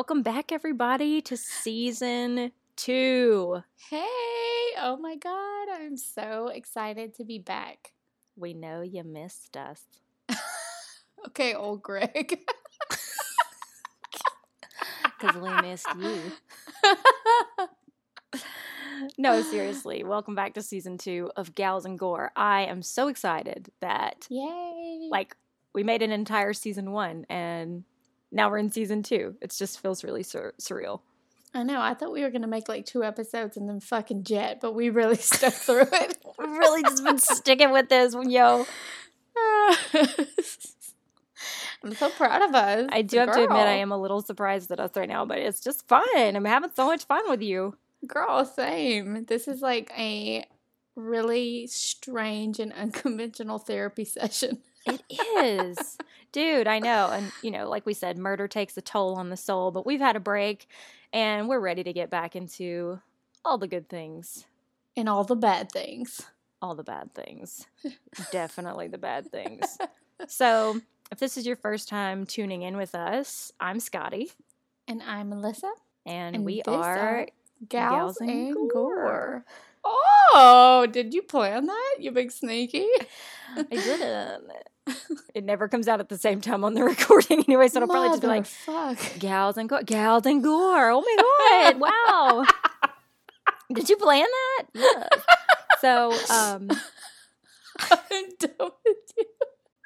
Welcome back, everybody, to season two. Hey, oh my God, I'm so excited to be back. We know you missed us. Okay, old Greg. Because we missed you. no, seriously. Welcome back to season two of Gals and Gore. I am so excited that, Yay. like, we made an entire season one and now we're in season two. It just feels really sur- surreal. I know, I thought we were going to make like two episodes and then fucking jet, but we really stuck through it. We've really just been sticking with this, yo. I'm so proud of us. I do have to admit, I am a little surprised at us right now, but it's just fun. I'm having so much fun with you. Girl, same. This is like a really strange and unconventional therapy session. It is. Dude, I know. And, you know, like we said, murder takes a toll on the soul, but we've had a break and we're ready to get back into all the good things, And all the bad things. all the bad things. Definitely the bad things. So, if this is your first time tuning in with us, I'm Scotty, And I'm Melissa. and, And we are. are Gals, and and, Gore. Gore. Oh, did you plan that? You big sneaky. I didn't. It never comes out at the same time on the recording anyway, so it'll probably just be like, fuck. Gals and Gore. Gals and Gore. Oh my God. Wow. Did you plan that? Yes. So, um, I'm done with you.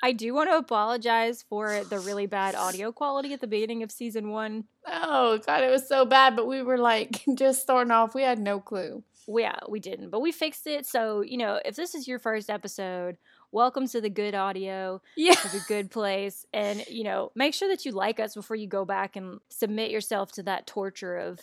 I do want to apologize for the really bad audio quality at the beginning of season one. Oh god, it was so bad, but we were like just starting off. We had no clue. Yeah, we didn't, but we fixed it. So, you know, if this is your first episode, welcome to the good audio, Yeah. to the good place. And, you know, make sure that you like us before you go back and submit yourself to that torture of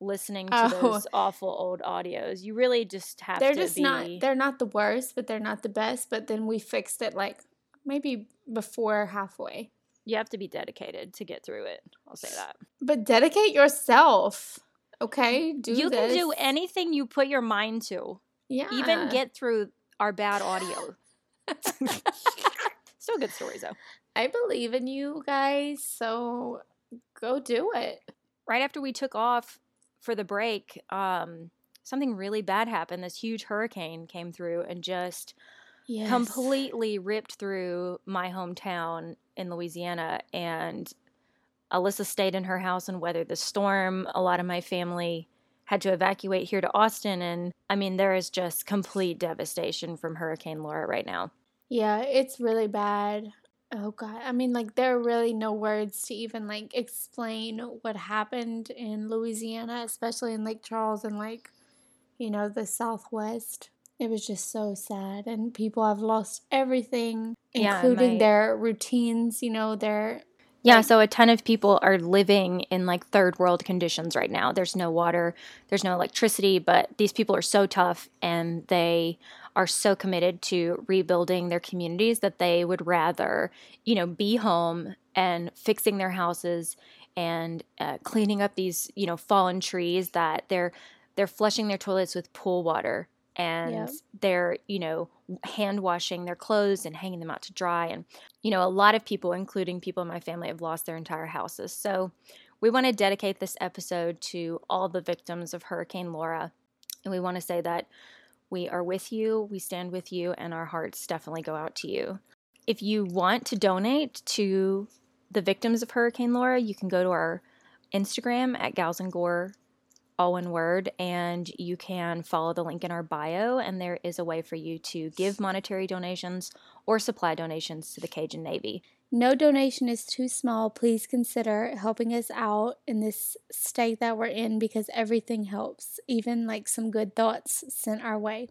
listening to Oh. those awful old audios. You really just have They're to just be. not they're not the worst, but they're not the best. But then we fixed it like maybe before halfway. you have to be dedicated to get through it. I'll say that. But dedicate yourself. Okay? Do you this. can do anything you put your mind to. Yeah. even get through our bad audio. Still good stories though. I believe in you guys, so go do it. Right after we took off for the break, um, something really bad happened. This huge hurricane came through and just Yes. completely ripped through my hometown in Louisiana. And Alyssa stayed in her house and weathered the storm. A lot of my family had to evacuate here to Austin. And I mean, there is just complete devastation from Hurricane Laura right now. Yeah, it's really bad. Oh god. I mean like there are really no words to even like explain what happened in Louisiana, especially in Lake Charles and like you know, the southwest. It was just so sad and people have lost everything Yeah, including my- their routines, you know, their Yeah, so a ton of people are living in like third world conditions right now. There's no water, there's no electricity, but these people are so tough and they are so committed to rebuilding their communities that they would rather, you know, be home and fixing their houses and uh, cleaning up these, you know, fallen trees that they're they're flushing their toilets with pool water and they're, you know, hand washing their clothes and hanging them out to dry and you know, a lot of people, including people in my family, have lost their entire houses. So we want to dedicate this episode to all the victims of Hurricane Laura. And we want to say that we are with you, we stand with you, and our hearts definitely go out to you. If you want to donate to the victims of Hurricane Laura, you can go to our Instagram at Gals and Gore, all one word, and you can follow the link in our bio. And there is a way for you to give monetary donations or supply donations to the Cajun Navy. No donation is too small. Please consider helping us out in this state that we're in because everything helps, even like some good thoughts sent our way.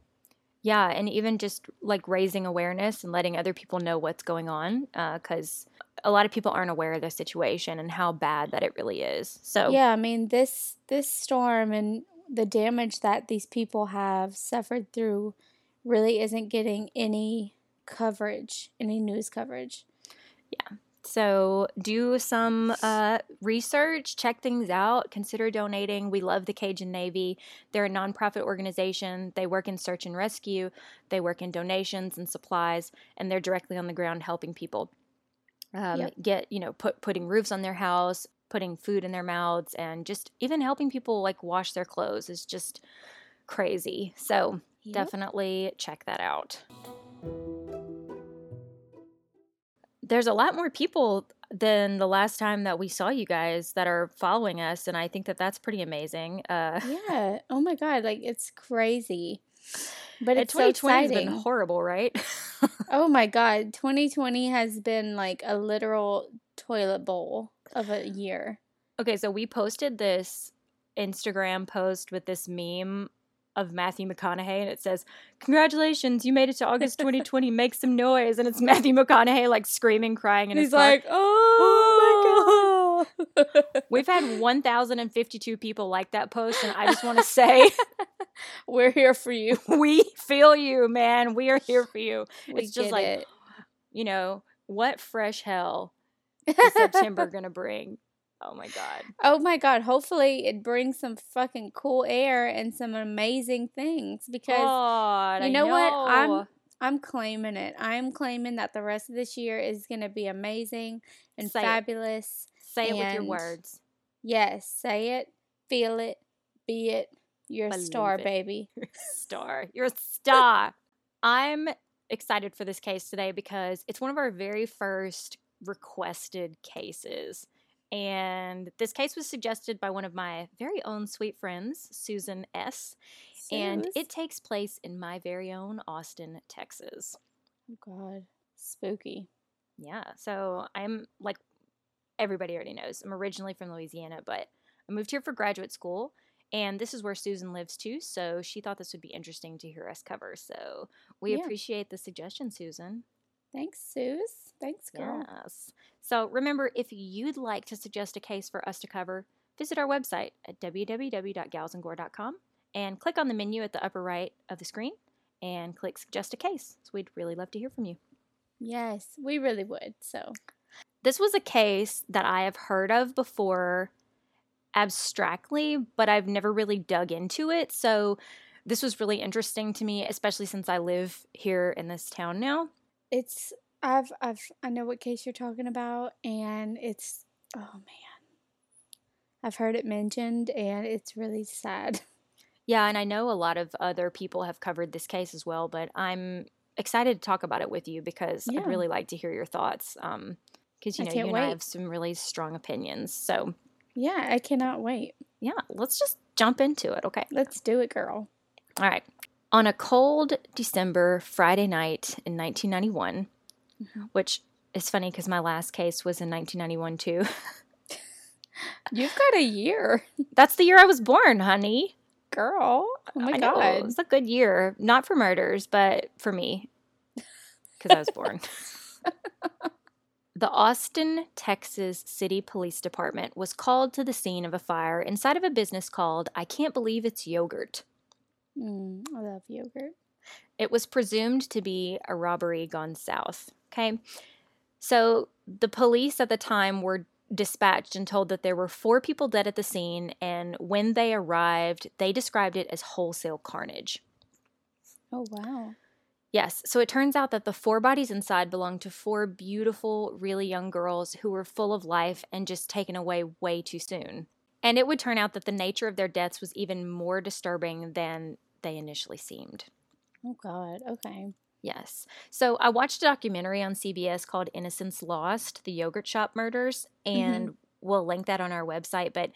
Yeah, and even just like raising awareness and letting other people know what's going on, uh, because a lot of people aren't aware of the situation and how bad that it really is. So Yeah, I mean this this storm and the damage that these people have suffered through really isn't getting any coverage, any news coverage. Yeah. So do some uh, research, check things out, consider donating. We love the Cajun Navy. They're a nonprofit organization. They work in search and rescue, they work in donations and supplies, and they're directly on the ground helping people um, Yep. get, you know, put putting roofs on their house, putting food in their mouths and just even helping people like wash their clothes is just crazy. So Yep. definitely check that out. There's a lot more people than the last time that we saw you guys that are following us, and I think that that's pretty amazing. Uh, Yeah. Oh my god, like it's crazy. But it's so 2020 has been horrible, right? Oh my god, 2020 has been like a literal toilet bowl of a year. okay, so we posted this Instagram post with this meme of Matthew McConaughey, and it says, "Congratulations, you made it to August 2020. Make some noise!" And it's Matthew McConaughey like screaming, crying and He's car. like, "Oh, oh my god." We've had 1,052 people like that post, and I just want to say, We're here for you. we feel you, man. We are here for you. We It's just like, it. You know, what fresh hell is September gonna bring? Oh my god. oh my god, hopefully it brings some fucking cool air and some amazing things because God, you I know what? I'm- I'm claiming it. I'm claiming that the rest of this year is going to be amazing and Say it. fabulous. Say it with your words. Yes, say it, feel it, be it. You're a star, it. baby. You're a star. You're a star. I'm excited for this case today because it's one of our very first requested cases. And this case was suggested by one of my very own sweet friends, Susan S. And it takes place in my very own Austin, Texas. Oh God, spooky. Yeah. So I'm like everybody already knows. I'm originally from Louisiana, but I moved here for graduate school. And this is where Susan lives too. So she thought this would be interesting to hear us cover. So we Yeah. appreciate the suggestion, Susan. Thanks, Sus. Thanks, girl. Yes. So remember, if you'd like to suggest a case for us to cover, visit our website at www.galsandgore.com and click on the menu at the upper right of the screen and click suggest a case. So we'd really love to hear from you. Yes, we really would. So This was a case that I have heard of before abstractly, but I've never really dug into it. So this was really interesting to me, especially since I live here in this town now. it's I've I've I know what case you're talking about, and it's oh man, I've heard it mentioned, and it's really sad. Yeah, and I know a lot of other people have covered this case as well, but I'm excited to talk about it with you because Yeah. I'd really like to hear your thoughts. Um, because you know you and I have some really strong opinions. So Yeah, I cannot wait. yeah, let's just jump into it. Okay. Let's do it, girl. All right. On a cold December Friday night in 1991, Mhm. which is funny because my last case was in 1991 too. You've got a year, That's the year I was born, honey. girl. Oh my I know, It god. was a good year. Not for murders, but for me because I was born. the Austin, Texas City Police Department was called to the scene of a fire inside of a business called I Can't Believe It's Yogurt. Mm, I love yogurt. It was presumed to be a robbery gone south. Okay. So the police at the time were dispatched and told that there were four people dead at the scene. And when they arrived, they described it as wholesale carnage. Oh wow. Yes. So it turns out that the four bodies inside belonged to four beautiful, really young girls who were full of life and just taken away way too soon. And it would turn out that the nature of their deaths was even more disturbing than they initially seemed. Oh god. Okay. Yes. So I watched a documentary on CBS called Innocence Lost, the yogurt shop murders, mm-hmm. and we'll link that on our website. But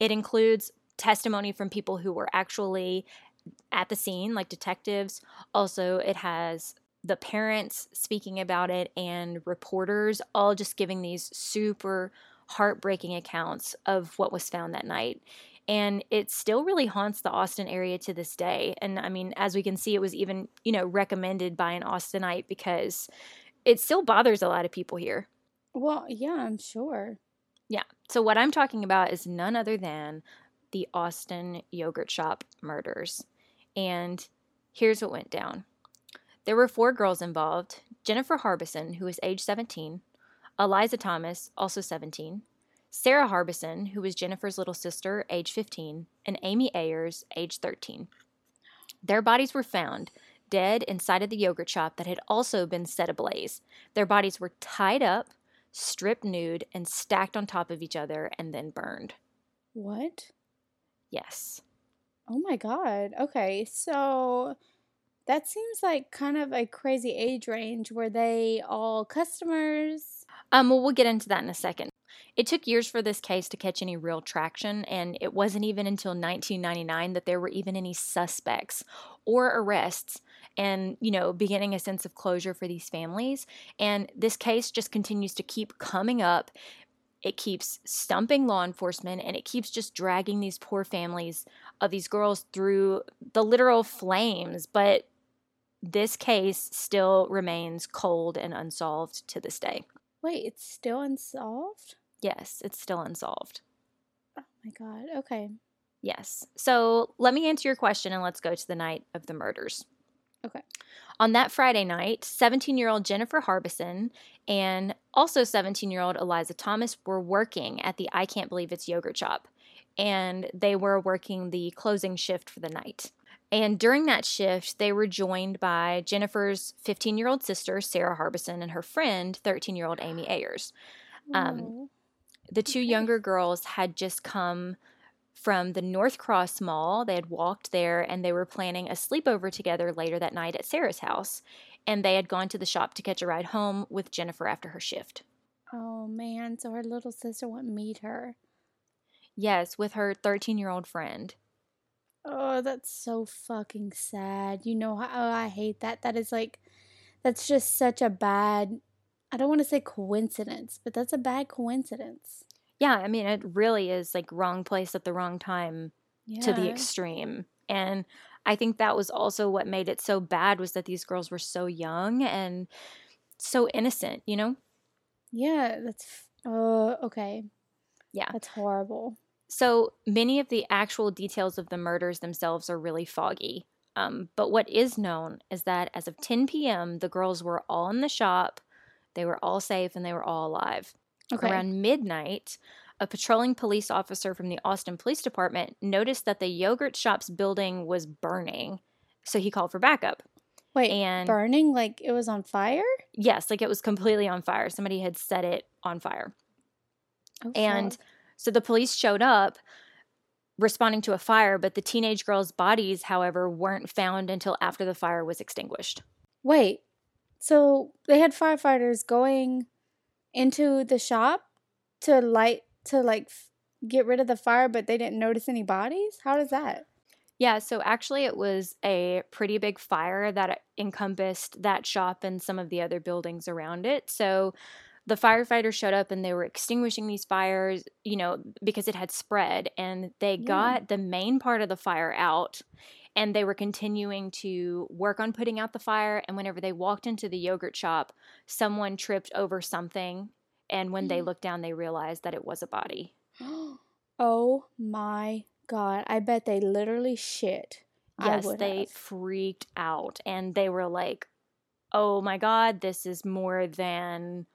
it includes testimony from people who were actually at the scene, like detectives. Also, it has the parents speaking about it and reporters all just giving these super heartbreaking accounts of what was found that night and it still really haunts the Austin area to this day. And I mean, as we can see, it was even, you know, recommended by an Austinite because it still bothers a lot of people here. Well, yeah, I'm sure. Yeah. So what I'm talking about is none other than the Austin yogurt shop murders. And here's what went down. There were four girls involved. Jennifer Harbison, who was age 17, Eliza Thomas, also 17, Sarah Harbison, who was Jennifer's little sister, age 15, and Amy Ayers, age 13. Their bodies were found dead inside of the yogurt shop that had also been set ablaze. Their bodies were tied up, stripped nude, and stacked on top of each other and then burned. What? Yes. Oh my god. Okay, so that seems like kind of a crazy age range. Were they all customers? Um, well, we'll get into that in a second. It took years for this case to catch any real traction, and it wasn't even until 1999 that there were even any suspects or arrests and, you know, beginning a sense of closure for these families. And this case just continues to keep coming up. It keeps stumping law enforcement and it keeps just dragging these poor families of these girls through the literal flames. But this case still remains cold and unsolved to this day. Wait, it's still unsolved? Yes, it's still unsolved. Oh my god. Okay. Yes. So let me answer your question and let's go to the night of the murders. Okay. On that Friday night, 17 year old Jennifer Harbison and also 17 year old Eliza Thomas were working at the I Can't Believe It's yogurt shop. And they were working the closing shift for the night. And during that shift, they were joined by Jennifer's 15 year old sister, Sarah Harbison, and her friend, 13 year old Amy Ayers. Um, the two Okay. younger girls had just come from the Northcross Mall. They had walked there and they were planning a sleepover together later that night at Sarah's house. And they had gone to the shop to catch a ride home with Jennifer after her shift. oh man, so her little sister wouldn't meet her. Yes, with her 13 year old friend. Oh, that's so fucking sad. You know how oh, I hate that. That is like, that's just such a bad, I don't want to say coincidence, but that's a bad coincidence. Yeah, I mean, it really is like wrong place at the wrong time Yeah. to the extreme. And I think that was also what made it so bad was that these girls were so young and so innocent, you know? Yeah, that's, oh, okay. Yeah. That's horrible. So many of the actual details of the murders themselves are really foggy. Um, but what is known is that as of 10 p.m., the girls were all in the shop, they were all safe, and they were all alive. Okay. Around midnight, a patrolling police officer from the Austin Police Department noticed that the yogurt shop's building was burning. So he called for backup. Wait, and- burning like it was on fire? Yes, like it was completely on fire. Somebody had set it on fire. Oh, And fuck. so the police showed up responding to a fire, but the teenage girls' bodies, however, weren't found until after the fire was extinguished. Wait, so they had firefighters going into the shop to light to like get rid of the fire, but they didn't notice any bodies. How does that? Yeah, so actually, it was a pretty big fire that encompassed that shop and some of the other buildings around it. So the firefighters showed up and they were extinguishing these fires, you know, because it had spread, and they got the main part of the fire out. And they were continuing to work on putting out the fire. And whenever they walked into the yogurt shop, someone tripped over something. And when they Mm. looked down, they realized that it was a body. oh my god! I bet they literally shit. Yes, they have. freaked out and they were like, "Oh my god, this is more than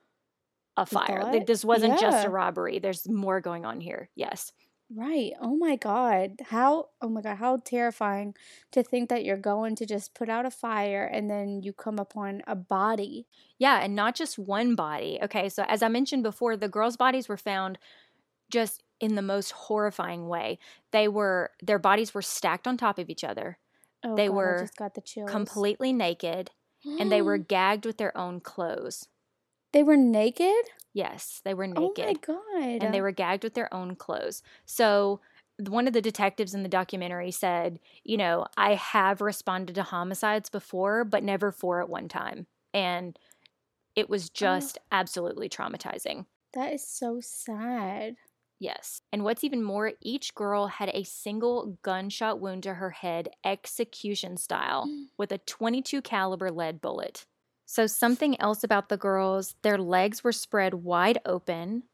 a fire. This wasn't just a robbery. There's more going on here." Yes. Right. Oh my god. How oh my god, how terrifying to think that you're going to just put out a fire and then you come upon a body. Yeah, and not just one body. Okay, so as I mentioned before, the girls' bodies were found just in the most horrifying way. They were their bodies were stacked on top of each other, Oh They god, were I just got the chills. completely naked, and they were gagged with their own clothes. They were naked? Yes, they were naked. Oh my god. and they were gagged with their own clothes. So one of the detectives in the documentary said, you know, I have responded to homicides before, but never four at one time. And it was oh. just absolutely traumatizing. That is so sad. Yes. And what's even more, each girl had a single gunshot wound to her head, execution style, with a 22 caliber lead bullet. So something else about the girls, their legs were spread wide open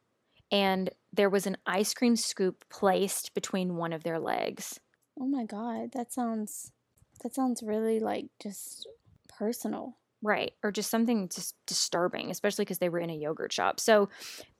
and there was an ice cream scoop placed between one of their legs. Oh my god, that sounds that sounds really like just personal. Right. Or just something just disturbing, especially because they were in a yogurt shop. So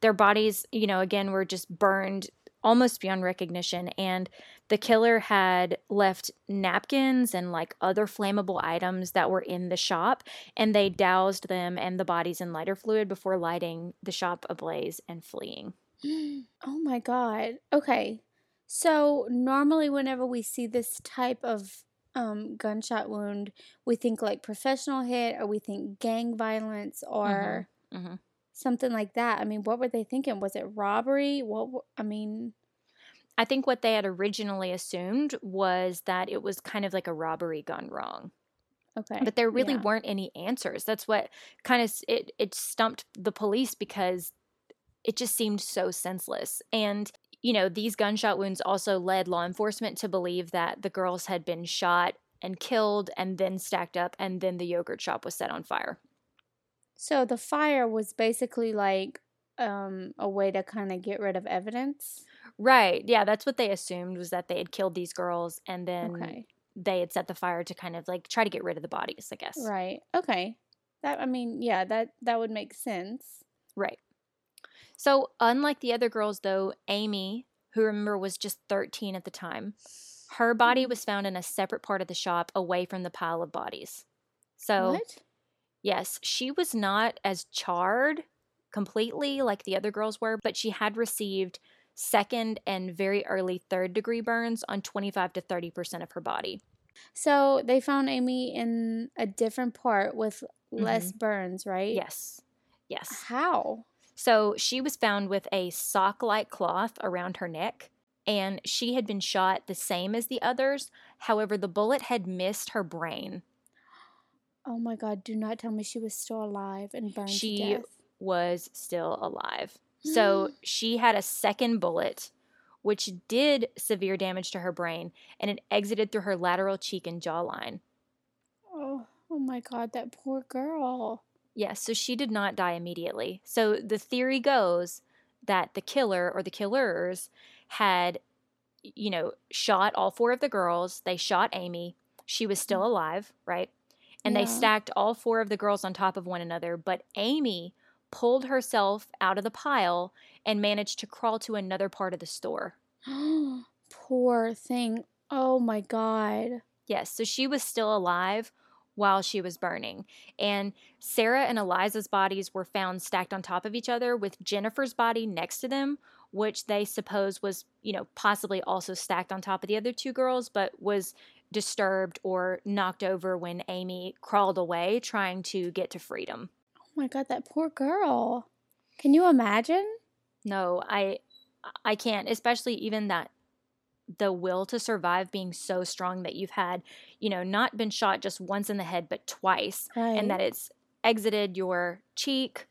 their bodies, you know, again, were just burned almost beyond recognition. And the killer had left napkins and like other flammable items that were in the shop, and they doused them and the bodies in lighter fluid before lighting the shop ablaze and fleeing. Oh my god. Okay. So normally whenever we see this type of um, gunshot wound, we think like professional hit or we think gang violence or hmm something like that. I mean, what were they thinking? Was it robbery? What I mean, I think what they had originally assumed was that it was kind of like a robbery gone wrong. okay. but there really yeah. weren't any answers that's what kind of it it stumped the police because it just seemed so senseless and you know these gunshot wounds also led law enforcement to believe that the girls had been shot and killed and then stacked up and then the yogurt shop was set on fire So the fire was basically like um a way to kind of get rid of evidence. right yeah that's what they assumed was that they had killed these girls and then Okay. they had set the fire to kind of like try to get rid of the bodies i guess Right. Okay. That I mean, yeah, that that would make sense. Right. So, unlike the other girls, though, Amy, who remember was just 13 at the time, her body Mhm. was found in a separate part of the shop away from the pile of bodies. So, what? Yes, she was not as charred completely like the other girls were, but she had received second and very early third degree burns on 25 to 30% of her body. So they found Amy in a different part with less mm-hmm. burns, right? Yes. Yes. How? So she was found with a sock like cloth around her neck, and she had been shot the same as the others. However, the bullet had missed her brain. Oh my god, do not tell me she was still alive and burned She to death. Was still alive. So she had a second bullet, which did severe damage to her brain, and it exited through her lateral cheek and jawline. Oh, oh my god, that poor girl. Yes, so she did not die immediately. So the theory goes that the killer or the killers had, you know, shot all four of the girls. They shot Amy. She was still mm. alive, right? And they stacked all four of the girls on top of one another. But Amy pulled herself out of the pile and managed to crawl to another part of the store. poor thing. Oh my god. Yes, so she was still alive while she was burning. And Sarah and Eliza's bodies were found stacked on top of each other with Jennifer's body next to them, which they suppose was, you know, possibly also stacked on top of the other two girls, but was disturbed or knocked over when Amy crawled away trying to get to freedom. Oh my god, that poor girl. Can you imagine? No, I I can't, especially even that the will to survive being so strong that you've had, you know, not been shot just once in the head but twice Right. and that it's exited your cheek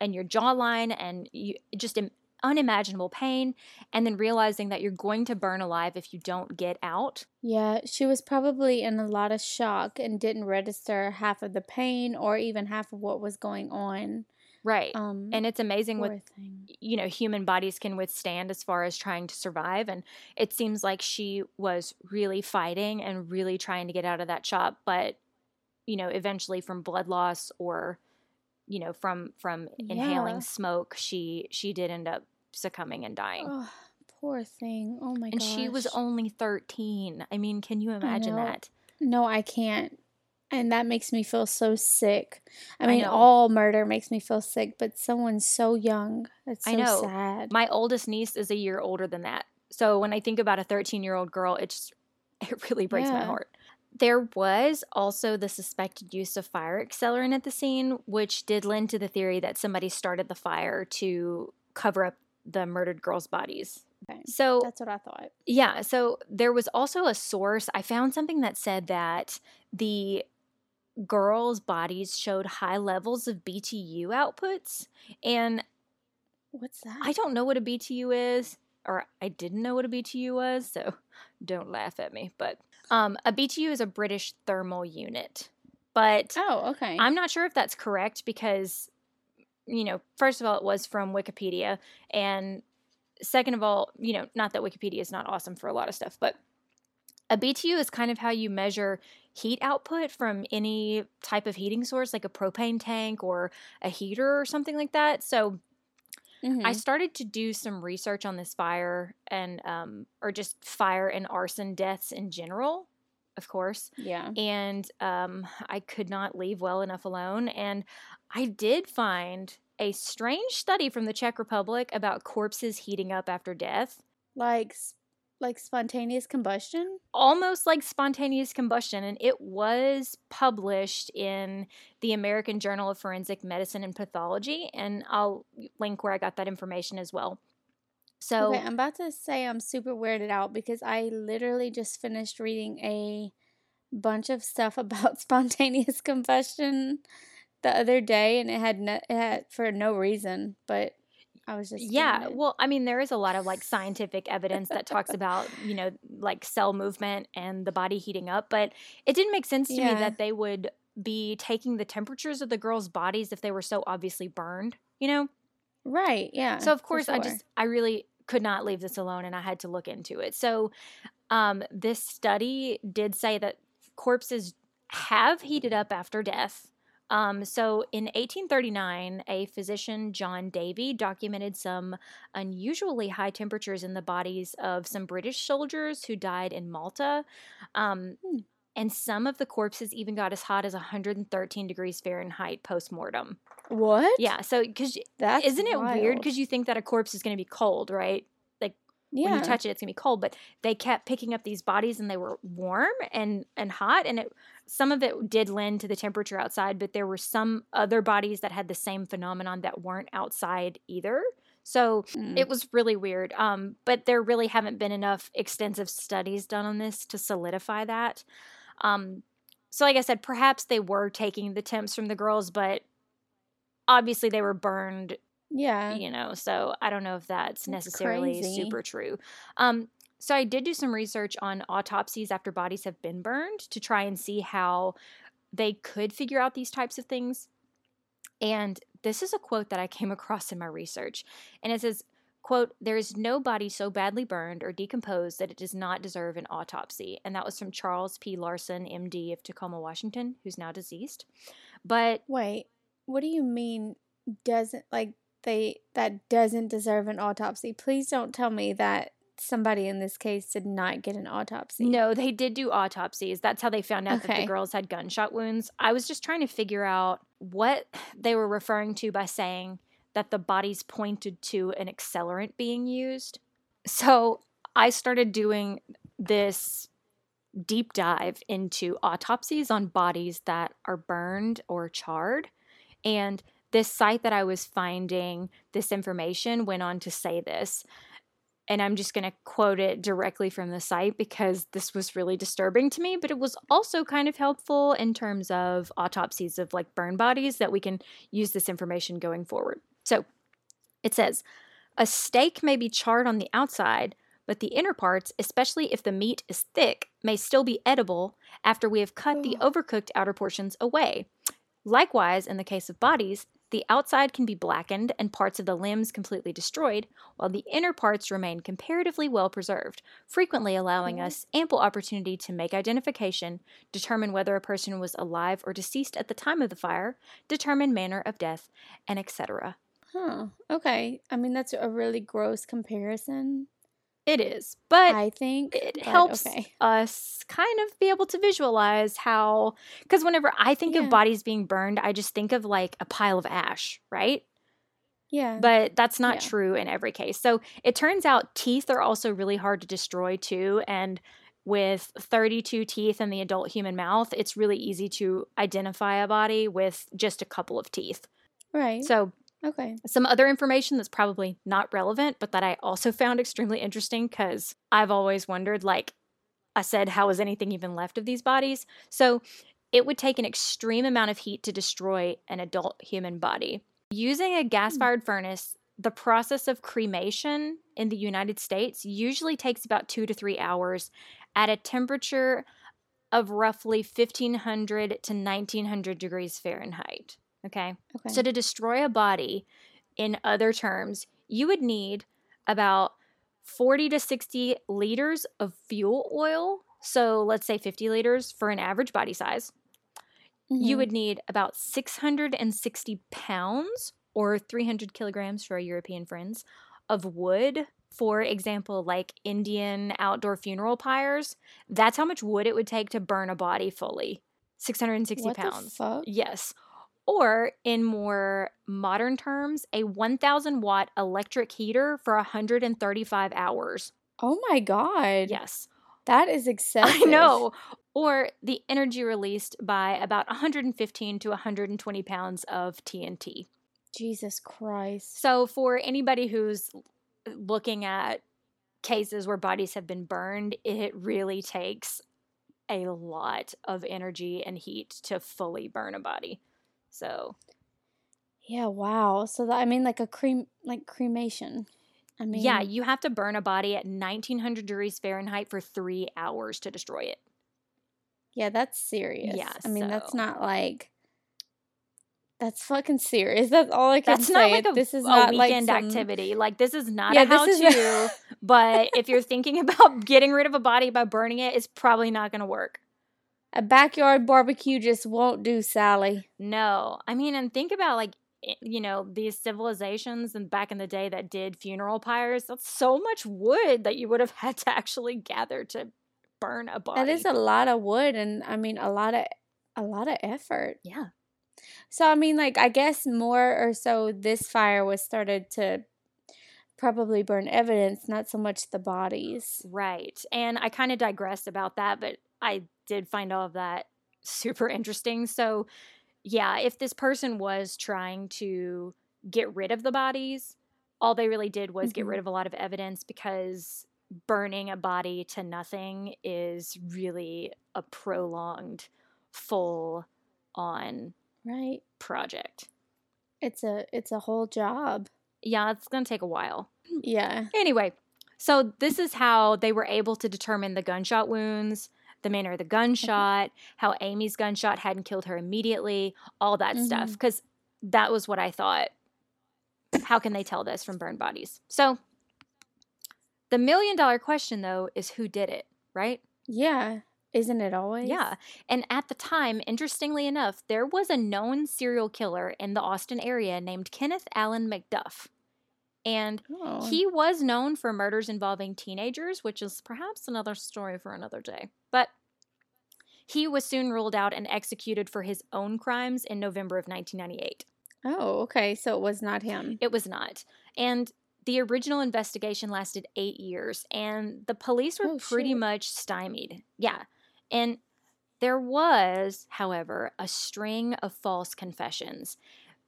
and your jawline and you just unimaginable pain and then realizing that you're going to burn alive if you don't get out. Yeah, she was probably in a lot of shock and didn't register half of the pain or even half of what was going on. Right. Um, and it's amazing what thing. you know human bodies can withstand as far as trying to survive and it seems like she was really fighting and really trying to get out of that shop but you know eventually from blood loss or you know from from inhaling Yeah. smoke she she did end up succumbing and dying Oh, poor thing. Oh my god and she was only 13 i mean can you imagine that No, I can't. And that makes me feel so sick. I I mean, know. all murder makes me feel sick, but someone so young. It's so I know. sad. my oldest niece is a year older than that so when i think about a 13 year old girl it just it really breaks my heart there was also the suspected use of fire accelerant at the scene which did lend to the theory that somebody started the fire to cover up the murdered girls bodies Okay. so That's what I thought. yeah, so there was also a source. I found something that said that the girls' bodies showed high levels of BTU outputs. And What's that? I don't know what a BTU is, or I didn't know what a BTU was, so don't laugh at me. But um, a BTU is a British thermal unit. But oh, okay. I'm not sure if that's correct because, you know, first of all, it was from Wikipedia. And second of all, you know, not that Wikipedia is not awesome for a lot of stuff, but a BTU is kind of how you measure heat output from any type of heating source, like a propane tank or a heater or something like that. So Mhm. I started to do some research on this fire and, um, or just fire and arson deaths in general, of course. yeah. And um, I could not leave well enough alone. And I did find a strange study from the Czech Republic about corpses heating up after death. Like like spontaneous combustion? almost like spontaneous combustion, and it was published in the American Journal of Forensic Medicine and Pathology, and I'll link where I got that information as well. So, Okay, I'm about to say I'm super weirded out because I literally just finished reading a bunch of stuff about spontaneous combustion the other day, and it had no, it had for no reason, but I was just yeah, well, I mean, there is a lot of like scientific evidence that talks about, you know, like cell movement and the body heating up, but it didn't make sense to Yeah. me that they would be taking the temperatures of the girls' bodies if they were so obviously burned, you know? right, yeah. So of course I just I really could not leave this alone and I had to look into it. So um this study did say that corpses have heated up after death. Um, so in 1839, a physician, John Davy, documented some unusually high temperatures in the bodies of some British soldiers who died in Malta. Um, Hmm. and some of the corpses even got as hot as 113 degrees Fahrenheit post mortem. what? Yeah, so because isn't it weird because you think that a corpse is going to be cold, right? Yeah. When you touch it, it's going to be cold. But they kept picking up these bodies, and they were warm and and hot, and it some of it did lend to the temperature outside, but there were some other bodies that had the same phenomenon that weren't outside either. So Mm. it was really weird. Um, but there really haven't been enough extensive studies done on this to solidify that. Um, so like I said, perhaps they were taking the temps from the girls, but obviously they were burned yeah. you know so i don't know if that's, That's necessarily crazy. super true um so i did do some research on autopsies after bodies have been burned to try and see how they could figure out these types of things and this is a quote that i came across in my research and it says quote there is no body so badly burned or decomposed that it does not deserve an autopsy and that was from charles p larson md of tacoma washington who's now deceased but Wait, what do you mean doesn't like they that doesn't deserve an autopsy? Please don't tell me that somebody in this case did not get an autopsy. No, they did do autopsies. That's how they found out that the girls had gunshot wounds. I was just trying to figure out what they were referring to by saying that the bodies pointed to an accelerant being used. So I started doing this deep dive into autopsies on bodies that are burned or charred. And this site that I was finding this information went on to say this and I'm just going to quote it directly from the site because this was really disturbing to me, but it was also kind of helpful in terms of autopsies of like burn bodies that we can use this information going forward. So it says a steak may be charred on the outside, but the inner parts, especially if the meat is thick, may still be edible after we have cut the overcooked outer portions away. Likewise, in the case of bodies, the outside can be blackened and parts of the limbs completely destroyed, while the inner parts remain comparatively well preserved, frequently allowing Mhm. us ample opportunity to make identification, determine whether a person was alive or deceased at the time of the fire, determine manner of death, and etc. Huh. Okay. I mean that's a really gross comparison. It is, but I think it but helps Okay. us kind of be able to visualize how because whenever i think Yeah. of bodies being burned i just think of like a pile of ash right Yeah. but that's not Yeah. true in every case so it turns out teeth are also really hard to destroy too and with 32 teeth in the adult human mouth it's really easy to identify a body with just a couple of teeth right. so okay. some other information that's probably not relevant, but that I also found extremely interesting because I've always wondered, like I said, how is anything even left of these bodies? So it would take an extreme amount of heat to destroy an adult human body. Using a hmm. gas fired furnace, the process of cremation in the United States usually takes about two to three hours at a temperature of roughly 1500 to 1900 degrees Fahrenheit. Okay. Okay. So to destroy a body, in other terms, you would need about 40 to 60 liters of fuel oil. So let's say 50 liters for an average body size. You Mhm. would need about 660 pounds or 300 kilograms for our European friends, of wood. For example, like Indian outdoor funeral pyres, that's how much wood it would take to burn a body fully 660 What pounds. Yes. Or, in more modern terms, a 1000 watt electric heater for 135 hours. Oh my god. Yes. That is excessive. I know. Or the energy released by about 115 to 120 pounds of TNT. Jesus Christ. So, for anybody who's looking at cases where bodies have been burned, it really takes a lot of energy and heat to fully burn a body. So, Yeah, wow. So that I mean like a cream like cremation. I mean yeah, you have to burn a body at 1900 degrees Fahrenheit for three hours to destroy it. Yeah, that's serious. Yeah, I mean that's not like that's fucking serious. That's all I can That's say. not like a, this is a not like weekend some- activity. Like, this is not Yeah, a how to. but if you're thinking about getting rid of a body by burning it, it's probably not going to work. A backyard barbecue just won't do, Sally. No. I mean, and think about like, you know, these civilizations and back in the day that did funeral pyres. That's so much wood that you would have had to actually gather to burn a body. That is a lot of wood and I mean a lot of a lot of effort. yeah. So I mean like I guess more or so this fire was started to probably burn evidence, not so much the bodies. Right. And I kind of digressed about that, but I did find all of that super interesting. So, yeah, if this person was trying to get rid of the bodies, all they really did was get Mhm. rid of a lot of evidence because burning a body to nothing is really a prolonged, full on Right. project. It's a it's a whole job. Yeah, it's going to take a while. Yeah. Anyway, so this is how they were able to determine the gunshot wounds, the manner of the gunshot, how Amy's gunshot hadn't killed her immediately, all that stuff. Mhm. Because that was what I thought. How can they tell this from burned bodies? So the million dollar question, though, is who did it, right? Yeah. Isn't it always? Yeah. And at the time, interestingly enough, there was a known serial killer in the Austin area named Kenneth Allen McDuff. And Oh. he was known for murders involving teenagers, which is perhaps another story for another day. But he was soon ruled out and executed for his own crimes in November of 1998. oh, okay. So it was not him. It was not. And the original investigation lasted eight years, and the police were Oh, pretty shit. much stymied. Yeah. And there was, however, a string of false confessions.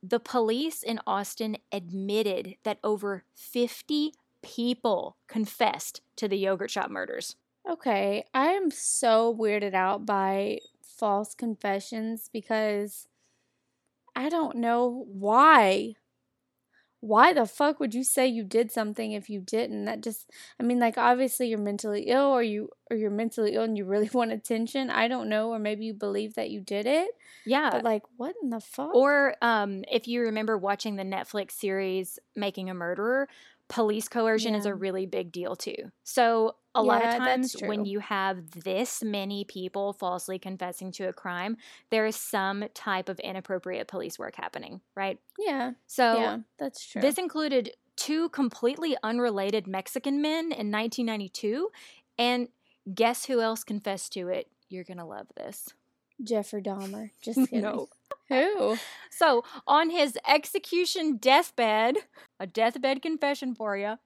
The police in Austin admitted that over 50 people confessed to the yogurt shop murders. Okay, I am so weirded out by false confessions because I don't know why. Why the fuck would you say you did something if you didn't? That just I mean like obviously you're mentally ill or you or you're mentally ill and you really want attention. I don't know or maybe you believe that you did it. Yeah. But like what in the fuck? Or um, if you remember watching the Netflix series Making a Murderer, police coercion is a really big deal too. So a lot of times when you have this many people falsely confessing to a crime, there is some type of inappropriate police work happening, right? yeah. So yeah, that's true. this included two completely unrelated Mexican men in 1992, and guess who else confessed to it? You're gonna love this. Jeffrey Dahmer. Just kidding. No. Who? So, on his execution deathbed, a deathbed confession for you.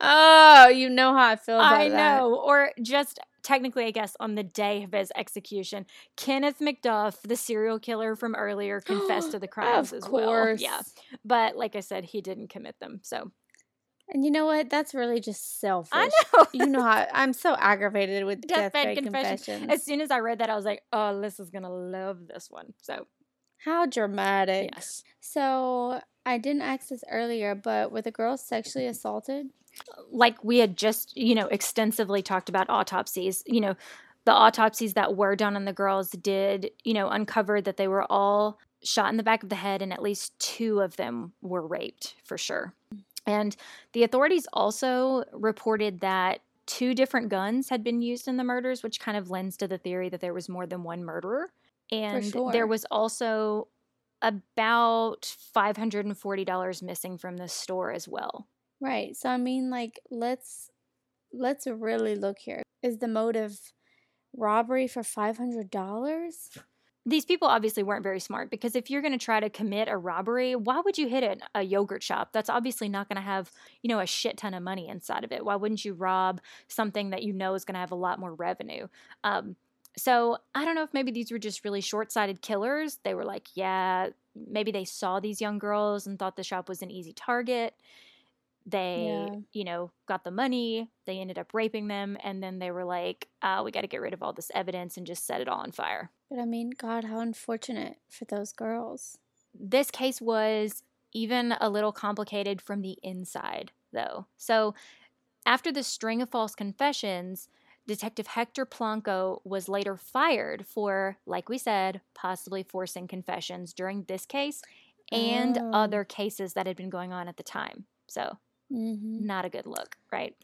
Oh, you know how I feel about I that. know. Or just technically, I guess, on the day of his execution, Kenneth McDuff, the serial killer from earlier, confessed to the crimes of as course. well. Yeah. But like I said, he didn't commit them. So, And you know what? That's really just selfish. I know. You know how I'm so aggravated with Deathbed deathbed, confession. confessions. As soon as I read that, I was like, oh, Alyssa's going to love this one. So, How dramatic. yes. So I didn't ask this earlier, but were the girls sexually assaulted? Like we had just, you know, extensively talked about autopsies, you know, the autopsies that were done on the girls did, you know, uncover that they were all shot in the back of the head and at least two of them were raped for sure. And the authorities also reported that two different guns had been used in the murders, which kind of lends to the theory that there was more than one murderer. And sure. there was also about $540 missing from the store as well. Right. So I mean like let's let's really look here. Is the motive robbery for $500? These people obviously weren't very smart because if you're going to try to commit a robbery, why would you hit a, a yogurt shop? That's obviously not going to have, you know, a shit ton of money inside of it. Why wouldn't you rob something that you know is going to have a lot more revenue? Um, so I don't know if maybe these were just really short sighted killers. They were like, yeah, maybe they saw these young girls and thought the shop was an easy target. They, Yeah. you know, got the money. They ended up raping them. And then they were like, uh, we got to get rid of all this evidence and just set it all on fire. But I mean, God, how unfortunate for those girls. This case was even a little complicated from the inside, though. So, after the string of false confessions, Detective Hector Polanco was later fired for, like we said, possibly forcing confessions during this case and Oh. other cases that had been going on at the time. So, Mm-hmm. not a good look, right?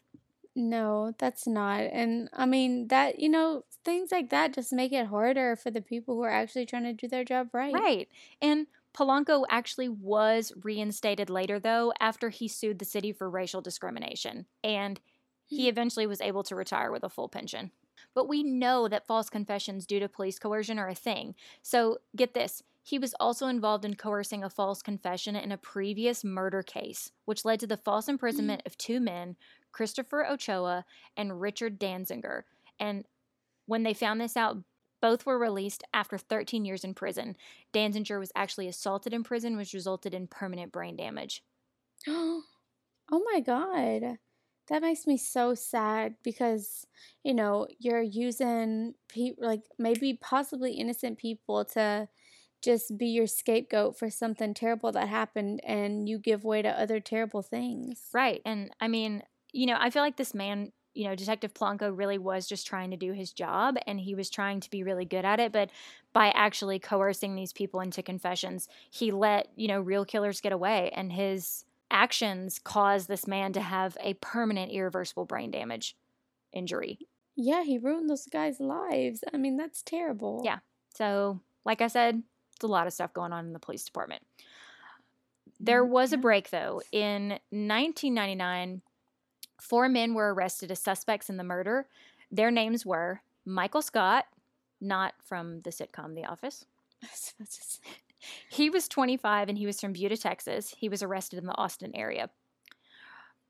No, that's not. And I mean, that, you know, things like that just make it harder for the people who are actually trying to do their job right. Right. And Polanco actually was reinstated later, though, after he sued the city for racial discrimination. And he eventually was able to retire with a full pension. But we know that false confessions due to police coercion are a thing. So get this he was also involved in coercing a false confession in a previous murder case, which led to the false mm. imprisonment of two men, Christopher Ochoa and Richard Danziger. And when they found this out, both were released after 13 years in prison. Danziger was actually assaulted in prison, which resulted in permanent brain damage. oh my God. That makes me so sad because, you know, you're using people, like maybe possibly innocent people to just be your scapegoat for something terrible that happened and you give way to other terrible things. Right. And I mean, you know, I feel like this man, you know, Detective Polanco really was just trying to do his job and he was trying to be really good at it. But by actually coercing these people into confessions, he let, you know, real killers get away. And his actions caused this man to have a permanent irreversible brain damage injury. Yeah, he ruined those guys' lives. I mean, that's terrible. Yeah. So, like I said, it's a lot of stuff going on in the police department. There mm, was a break, though. In 1999, four men were arrested as suspects in the murder. Their names were Michael Scott, not from the sitcom The Office. I was about to say. He was 25 and he was from Butte, Texas. He was arrested in the Austin area.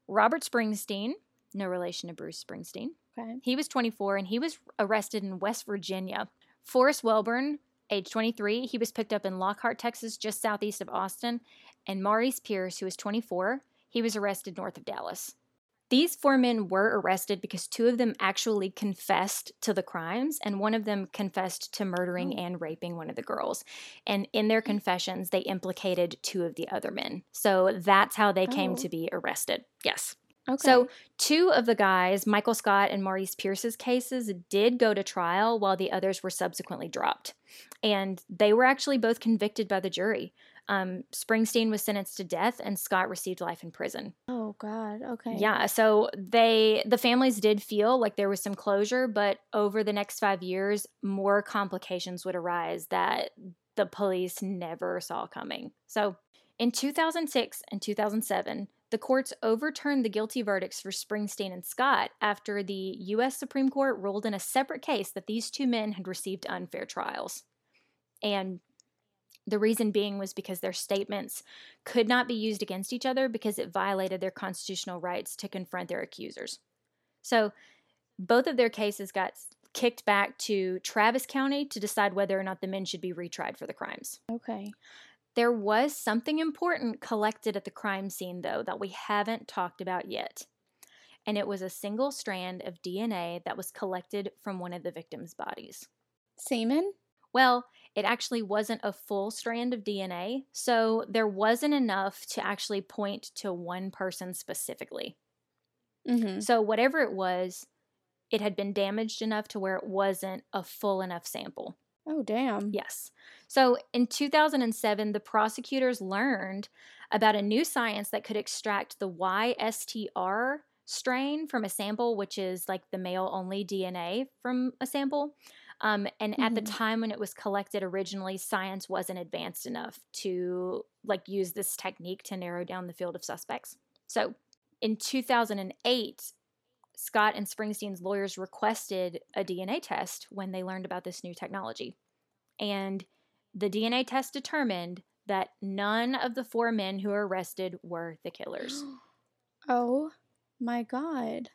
Robert Springsteen, no relation to Bruce Springsteen. Okay. He was 24 and he was arrested in West Virginia. Forrest Welborn, age 23, he was picked up in Lockhart, Texas, just southeast of Austin. And Maurice Pierce, who was 24, he was arrested north of Dallas. These four men were arrested because two of them actually confessed to the crimes, and one of them confessed to murdering Oh. and raping one of the girls. And in their hmm. confessions, they implicated two of the other men. So that's how they came Oh. to be arrested. Yes. Okay. So, two of the guys, Michael Scott and Maurice Pierce's cases, did go to trial while the others were subsequently dropped. And they were actually both convicted by the jury. Um, Springsteen was sentenced to death, and Scott received life in prison. oh God. Okay. Yeah, so they the families did feel like there was some closure, but over the next five years, more complications would arise that the police never saw coming. So in 2006 and 2007, the courts overturned the guilty verdicts for Springsteen and Scott after the U.S. Supreme Court ruled in a separate case that these two men had received unfair trials. And the reason being was because their statements could not be used against each other because it violated their constitutional rights to confront their accusers. So both of their cases got kicked back to Travis County to decide whether or not the men should be retried for the crimes. Okay. There was something important collected at the crime scene, though, that we haven't talked about yet. And it was a single strand of DNA that was collected from one of the victims' bodies. Semen. Well, it actually wasn't a full strand of DNA, so there wasn't enough to actually point to one person specifically. Mm-hmm. So, whatever it was, it had been damaged enough to where it wasn't a full enough sample. Oh damn. Yes. So in 2007, the prosecutors learned about a new science that could extract the YSTR strain from a sample, which is like the male only DNA from a sample. Um, and at the Mhm. time when it was collected originally, science wasn't advanced enough to like use this technique to narrow down the field of suspects. So in 2008, Scott and Springsteen's lawyers requested a DNA test when they learned about this new technology. And the DNA test determined that none of the four men who were arrested were the killers. Oh my god.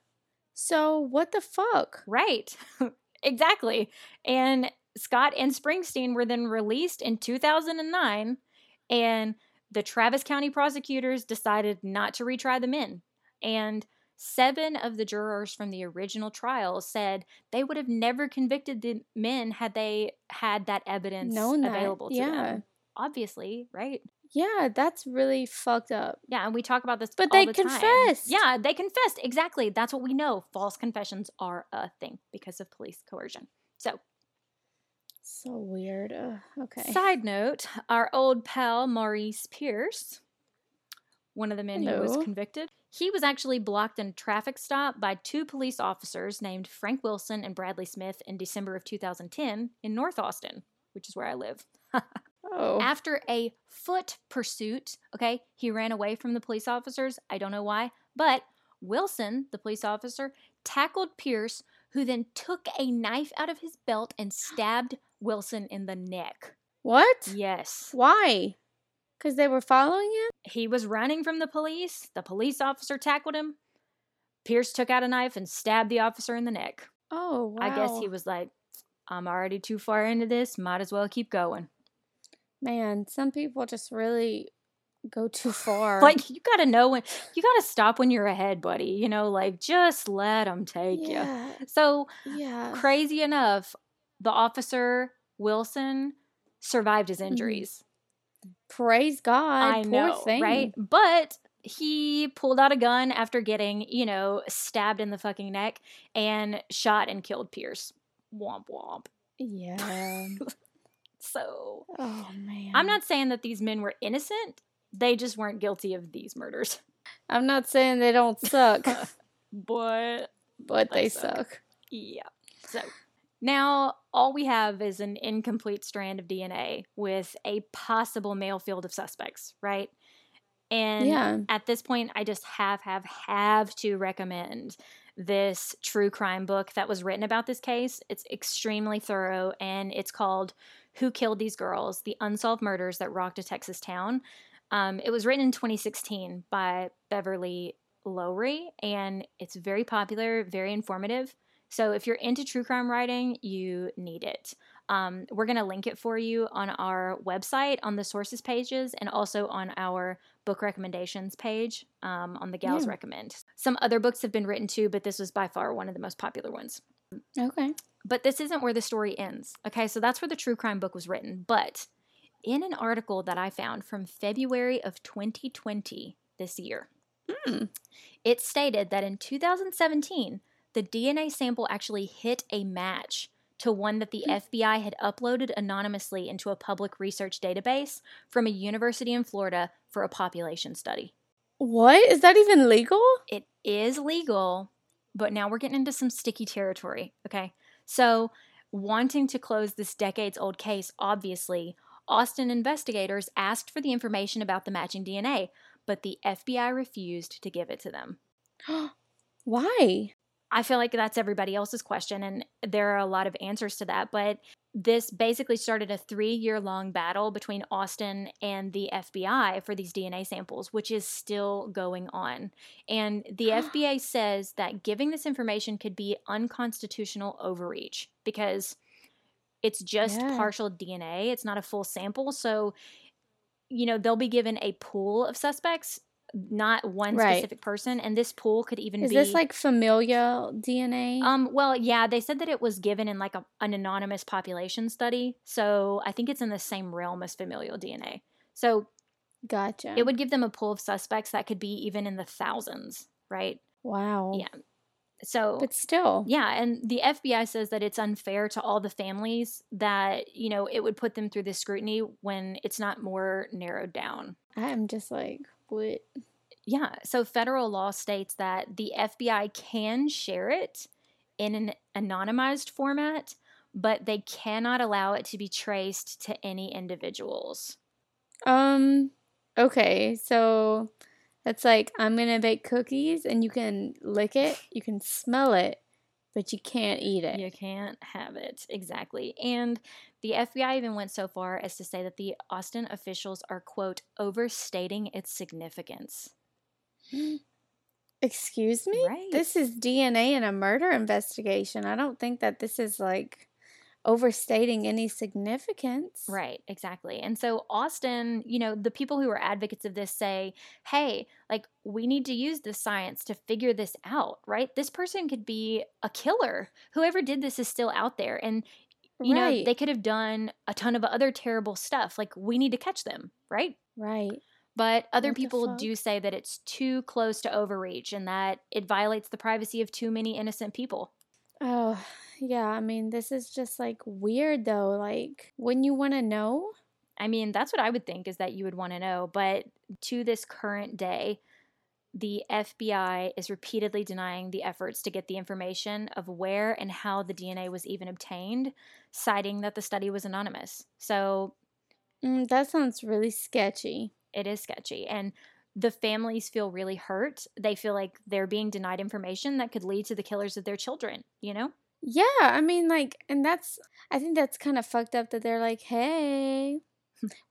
So what the fuck? right. exactly. And Scott and Springsteen were then released in 2009 and the Travis County prosecutors decided not to retry the men. And seven of the jurors from the original trial said they would have never convicted the men had they had that evidence Known that, available to yeah. them. Obviously, right? Yeah, that's really fucked up. Yeah, and we talk about this But all they the time. confessed. Yeah, they confessed. Exactly. That's what we know. False confessions are a thing because of police coercion. So, So weird. Ugh, okay. Side note, our old pal Maurice Pierce, one of the men who was convicted, he was actually blocked in a traffic stop by two police officers named Frank Wilson and Bradley Smith in December of 2010 in North Austin, which is where I live. oh. After a foot pursuit, okay, he ran away from the police officers. I don't know why, but Wilson, the police officer, tackled Pierce, who then took a knife out of his belt and stabbed Wilson in the neck. what? Yes. Why? Because they were following him? He was running from the police. The police officer tackled him. Pierce took out a knife and stabbed the officer in the neck. Oh, wow. I guess he was like, I'm already too far into this. Might as well keep going. Man, some people just really go too far. Like, you gotta know when, you gotta stop when you're ahead, buddy. You know, like, just let them take you. So, yeah. crazy enough, the officer, Wilson, survived his Mm-hmm. injuries. Praise God. I Poor know, thing. right? But he pulled out a gun after getting, you know, stabbed in the fucking neck and shot and killed Pierce. Womp womp. Yeah. So oh man. I'm not saying that these men were innocent. They just weren't guilty of these murders. I'm not saying they don't suck, But but They they suck. suck. yeah. So now all we have is an incomplete strand of DNA with a possible male field of suspects, right? And Yeah. at this point i just have have have to recommend this true crime book that was written about this case it's extremely thorough and it's called who killed these girls the unsolved murders that rocked a texas town um, it was written in 2016 by beverly lowry and it's very popular very informative so if you're into true crime writing you need it um, we're going to link it for you on our website on the sources pages and also on our book recommendations page um, on the Gals Yeah. Recommend. Some other books have been written too, but this was by far one of the most popular ones. Okay. But this isn't where the story ends. Okay, so that's where the true crime book was written. But in an article that I found from February of 2020 this year, Hmm. it stated that in 2017, the DNA sample actually hit a match to one that the FBI had uploaded anonymously into a public research database from a university in Florida for a population study. What is that even legal? It is legal, but now we're getting into some sticky territory, okay? So, wanting to close this decades old case, obviously, Austin investigators asked for the information about the matching DNA, but the FBI refused to give it to them. Why? I feel like that's everybody else's question, and there are a lot of answers to that. But this basically started a three year long battle between Austin and the FBI for these DNA samples, which is still going on. And the FBI says that giving this information could be unconstitutional overreach because it's just Yeah. partial DNA, it's not a full sample. So, you know, they'll be given a pool of suspects. Not one Right. specific person, and this pool could even Is be this like familial DNA? um, well, yeah, they said that it was given in like a, an anonymous population study. So I think it's in the same realm as familial DNA. So gotcha. it would give them a pool of suspects that could be even in the thousands, right? Wow. Yeah. So But still. yeah, and the FBI says that it's unfair to all the families that, you know, it would put them through this scrutiny when it's not more narrowed down. I'm just like, Yeah. So federal law states that the FBI can share it in an anonymized format, but they cannot allow it to be traced to any individuals. Um, okay, so that's like I'm gonna bake cookies and you can lick it, you can smell it, but you can't eat it. You can't have it. Exactly. And the FBI even went so far as to say that the Austin officials are, quote, overstating its significance. Excuse me? Right. This is DNA in a murder investigation. I don't think that this is like overstating any significance. Right, exactly. And so Austin, you know, the people who are advocates of this say, hey, like we need to use the science to figure this out, right? This person could be a killer. Whoever did this is still out there. And, you Right. know, they could have done a ton of other terrible stuff. Like we need to catch them, right? Right. But other What people do say that it's too close to overreach and that it violates the privacy of too many innocent people. Oh, yeah. I mean, this is just like weird though. Like, wouldn't you want to know? I mean, that's what I would think is that you would want to know. But to this current day, the FBI is repeatedly denying the efforts to get the information of where and how the DNA was even obtained, citing that the study was anonymous. So Mm, that sounds really sketchy. it is sketchy. And the families feel really hurt. They feel like they're being denied information that could lead to the killers of their children, you know? Yeah, I mean, like, and that's, I think that's kind of fucked up that they're like, hey,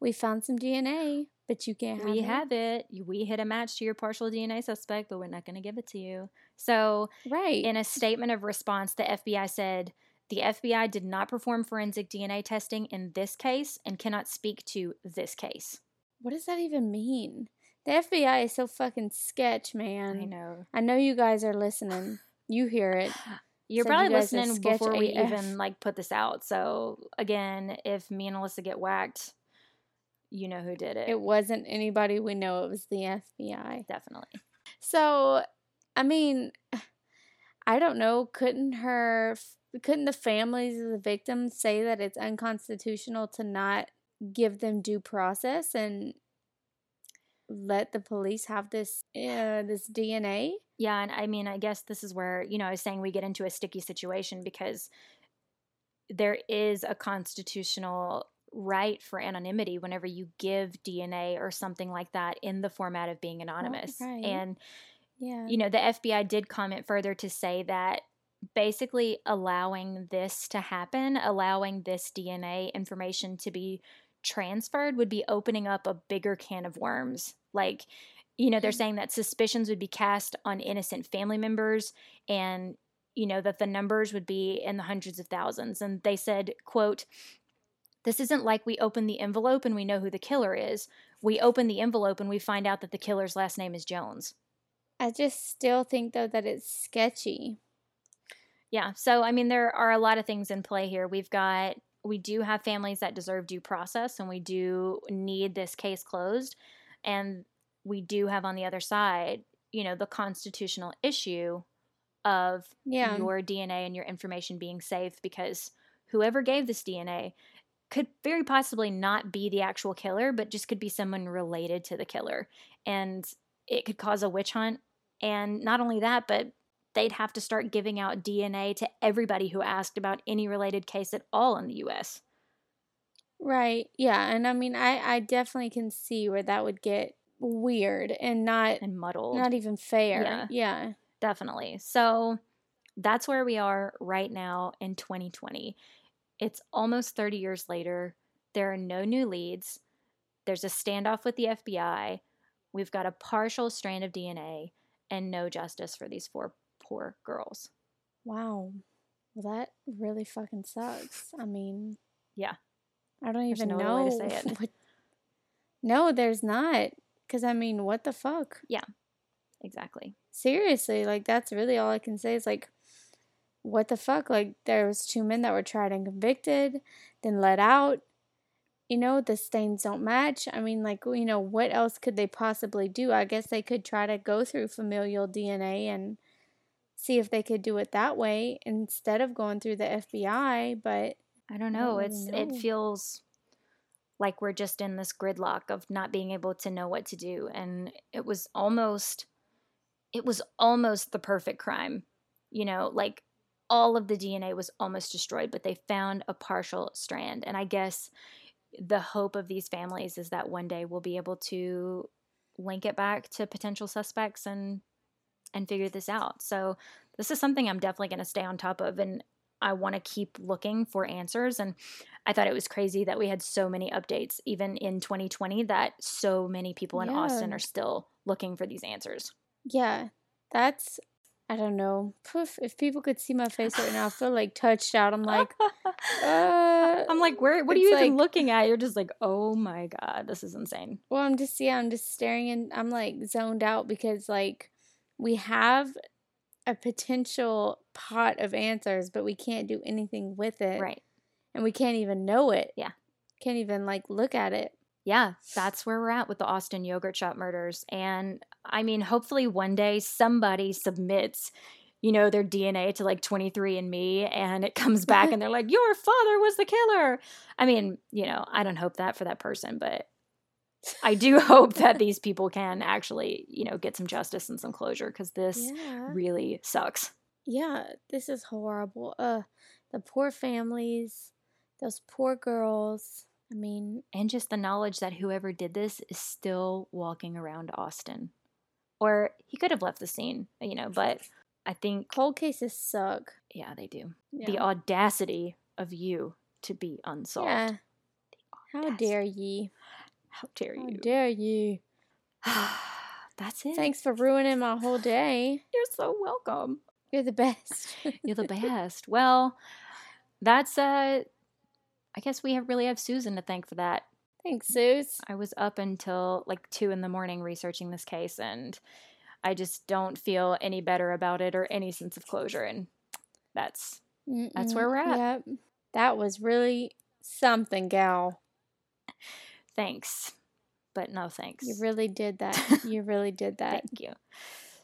we found some DNA, but you can't have we it. have it. We hit a match to your partial DNA suspect, but we're not going to give it to you. So, Right. in a statement of response, the FBI said the FBI did not perform forensic DNA testing in this case and cannot speak to this case. what does that even mean? The FBI is so fucking sketch, man. I know. I know you guys are listening. You hear it. You're Said probably you listening before we AF. even like put this out. So again, if me and Alyssa get whacked, you know who did it. It wasn't anybody we know, it was the FBI. Definitely. So, I mean, I don't know. Couldn't her, couldn't the families of the victims say that it's unconstitutional to not give them due process and let the police have this uh, this DNA? Yeah, and I mean, I guess this is where, you know, I was saying we get into a sticky situation because there is a constitutional right for anonymity whenever you give DNA or something like that in the format of being anonymous. right. And, Yeah. you know, the FBI did comment further to say that basically allowing this to happen, allowing this DNA information to be transferred would be opening up a bigger can of worms. Like, you know, they're Mm. saying that suspicions would be cast on innocent family members and you know that the numbers would be in the hundreds of thousands and they said quote this isn't like we open the envelope and we know who the killer is we open the envelope and we find out that the killer's last name is jones I just still think though that it's sketchy. Yeah. So, I mean, there are a lot of things in play here. We've got, we do have families that deserve due process and we do need this case closed. And we do have on the other side, you know, the constitutional issue of Yeah. your DNA and your information being safe because whoever gave this DNA could very possibly not be the actual killer, but just could be someone related to the killer. And it could cause a witch hunt. And not only that, but they'd have to start giving out DNA to everybody who asked about any related case at all in the US. Right. Yeah. And I mean, I, I definitely can see where that would get weird and not And muddled. not even fair. Yeah. Yeah. Definitely. So that's where we are right now in 2020. It's almost 30 years later. There are no new leads. There's a standoff with the FBI. We've got a partial strand of DNA and no justice for these four poor girls. Wow. Well, that really fucking sucks. I mean, Yeah. I don't There's even no know. way to say it. What... No, there's not. Because, I mean, what the fuck? Yeah, exactly. Seriously, like, that's really all I can say is, like, what the fuck? Like, there was two men that were tried and convicted, then let out. You know, the stains don't match. I mean, like, you know, what else could they possibly do? I guess they could try to go through familial DNA and see if they could do it that way instead of going through the FBI, but I don't don't know. it's know. it feels like we're just in this gridlock of not being able to know what to do and it was almost it was almost the perfect crime. You know, like all of the DNA was almost destroyed, but they found a partial strand. And I guess the hope of these families is that one day we'll be able to link it back to potential suspects and and figure this out. So this is something I'm definitely going to stay on top of and I want to keep looking for answers and I thought it was crazy that we had so many updates even in 2020 that so many people in yeah. Austin are still looking for these answers. Yeah. That's I don't know. Poof, if people could see my face right now, I feel like touched out. I'm like, uh, I'm like, where? What are you like, even looking at? You're just like, oh my god, this is insane. Well, I'm just yeah, I'm just staring and I'm like zoned out because like we have a potential pot of answers, but we can't do anything with it. Right. And we can't even know it. Yeah. Can't even like look at it. Yeah, that's where we're at with the Austin yogurt shop murders. And I mean, hopefully one day somebody submits, you know, their DNA to like 23andMe and it comes back and they're like, your father was the killer. I mean, you know, I don't hope that for that person, but I do hope that these people can actually, you know, get some justice and some closure because this yeah. really sucks. Yeah, this is horrible. Uh, the poor families, those poor girls. I mean, and just the knowledge that whoever did this is still walking around Austin. Or he could have left the scene, you know, but I think cold cases suck. Yeah, they do. Yeah. The audacity of you to be unsolved. Yeah. How dare ye? How dare you? How dare you? That's it. Thanks for ruining my whole day. You're so welcome. You're the best. You're the best. Well, that's uh I guess we have really have Susan to thank for that. Thanks, Suze. I was up until like two in the morning researching this case and I just don't feel any better about it or any sense of closure and that's Mm-mm. that's where we're at. Yep. That was really something, gal. Thanks. But no thanks. You really did that. you really did that. Thank you.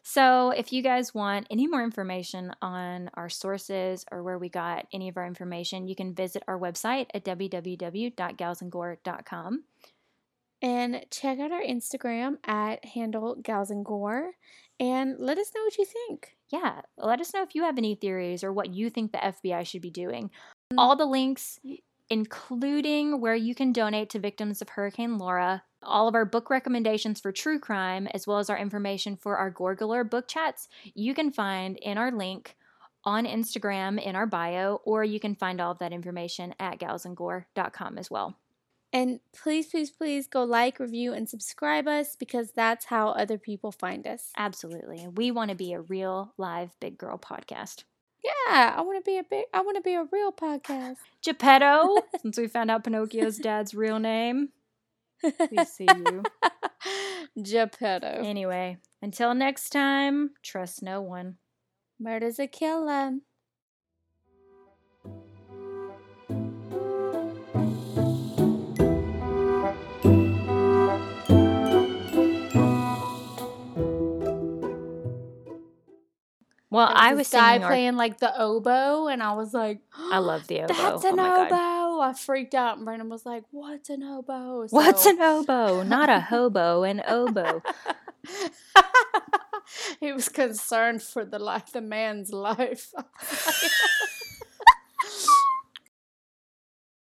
So, if you guys want any more information on our sources or where we got any of our information, you can visit our website at www.galsandgore.com. And check out our Instagram at handle gals and let us know what you think. Yeah, let us know if you have any theories or what you think the FBI should be doing. Mm. All the links including where you can donate to victims of Hurricane Laura, all of our book recommendations for true crime, as well as our information for our Gore Galore book chats, you can find in our link on Instagram in our bio, or you can find all of that information at galsandgore.com as well. And please, please, please go like, review, and subscribe us because that's how other people find us. Absolutely. We want to be a real live big girl podcast. Yeah, I want to be a big. I want to be a real podcast. Geppetto, since we found out Pinocchio's dad's real name. We see you. Geppetto. Anyway, until next time, trust no one. Murder's a killer. Well, I was guy playing like the oboe, and I was like, I love the oboe. That's an oh oboe. I freaked out, and Brandon was like, "What's an oboe?" So, What's an oboe? Not a hobo, an oboe. he was concerned for the life, the man's life.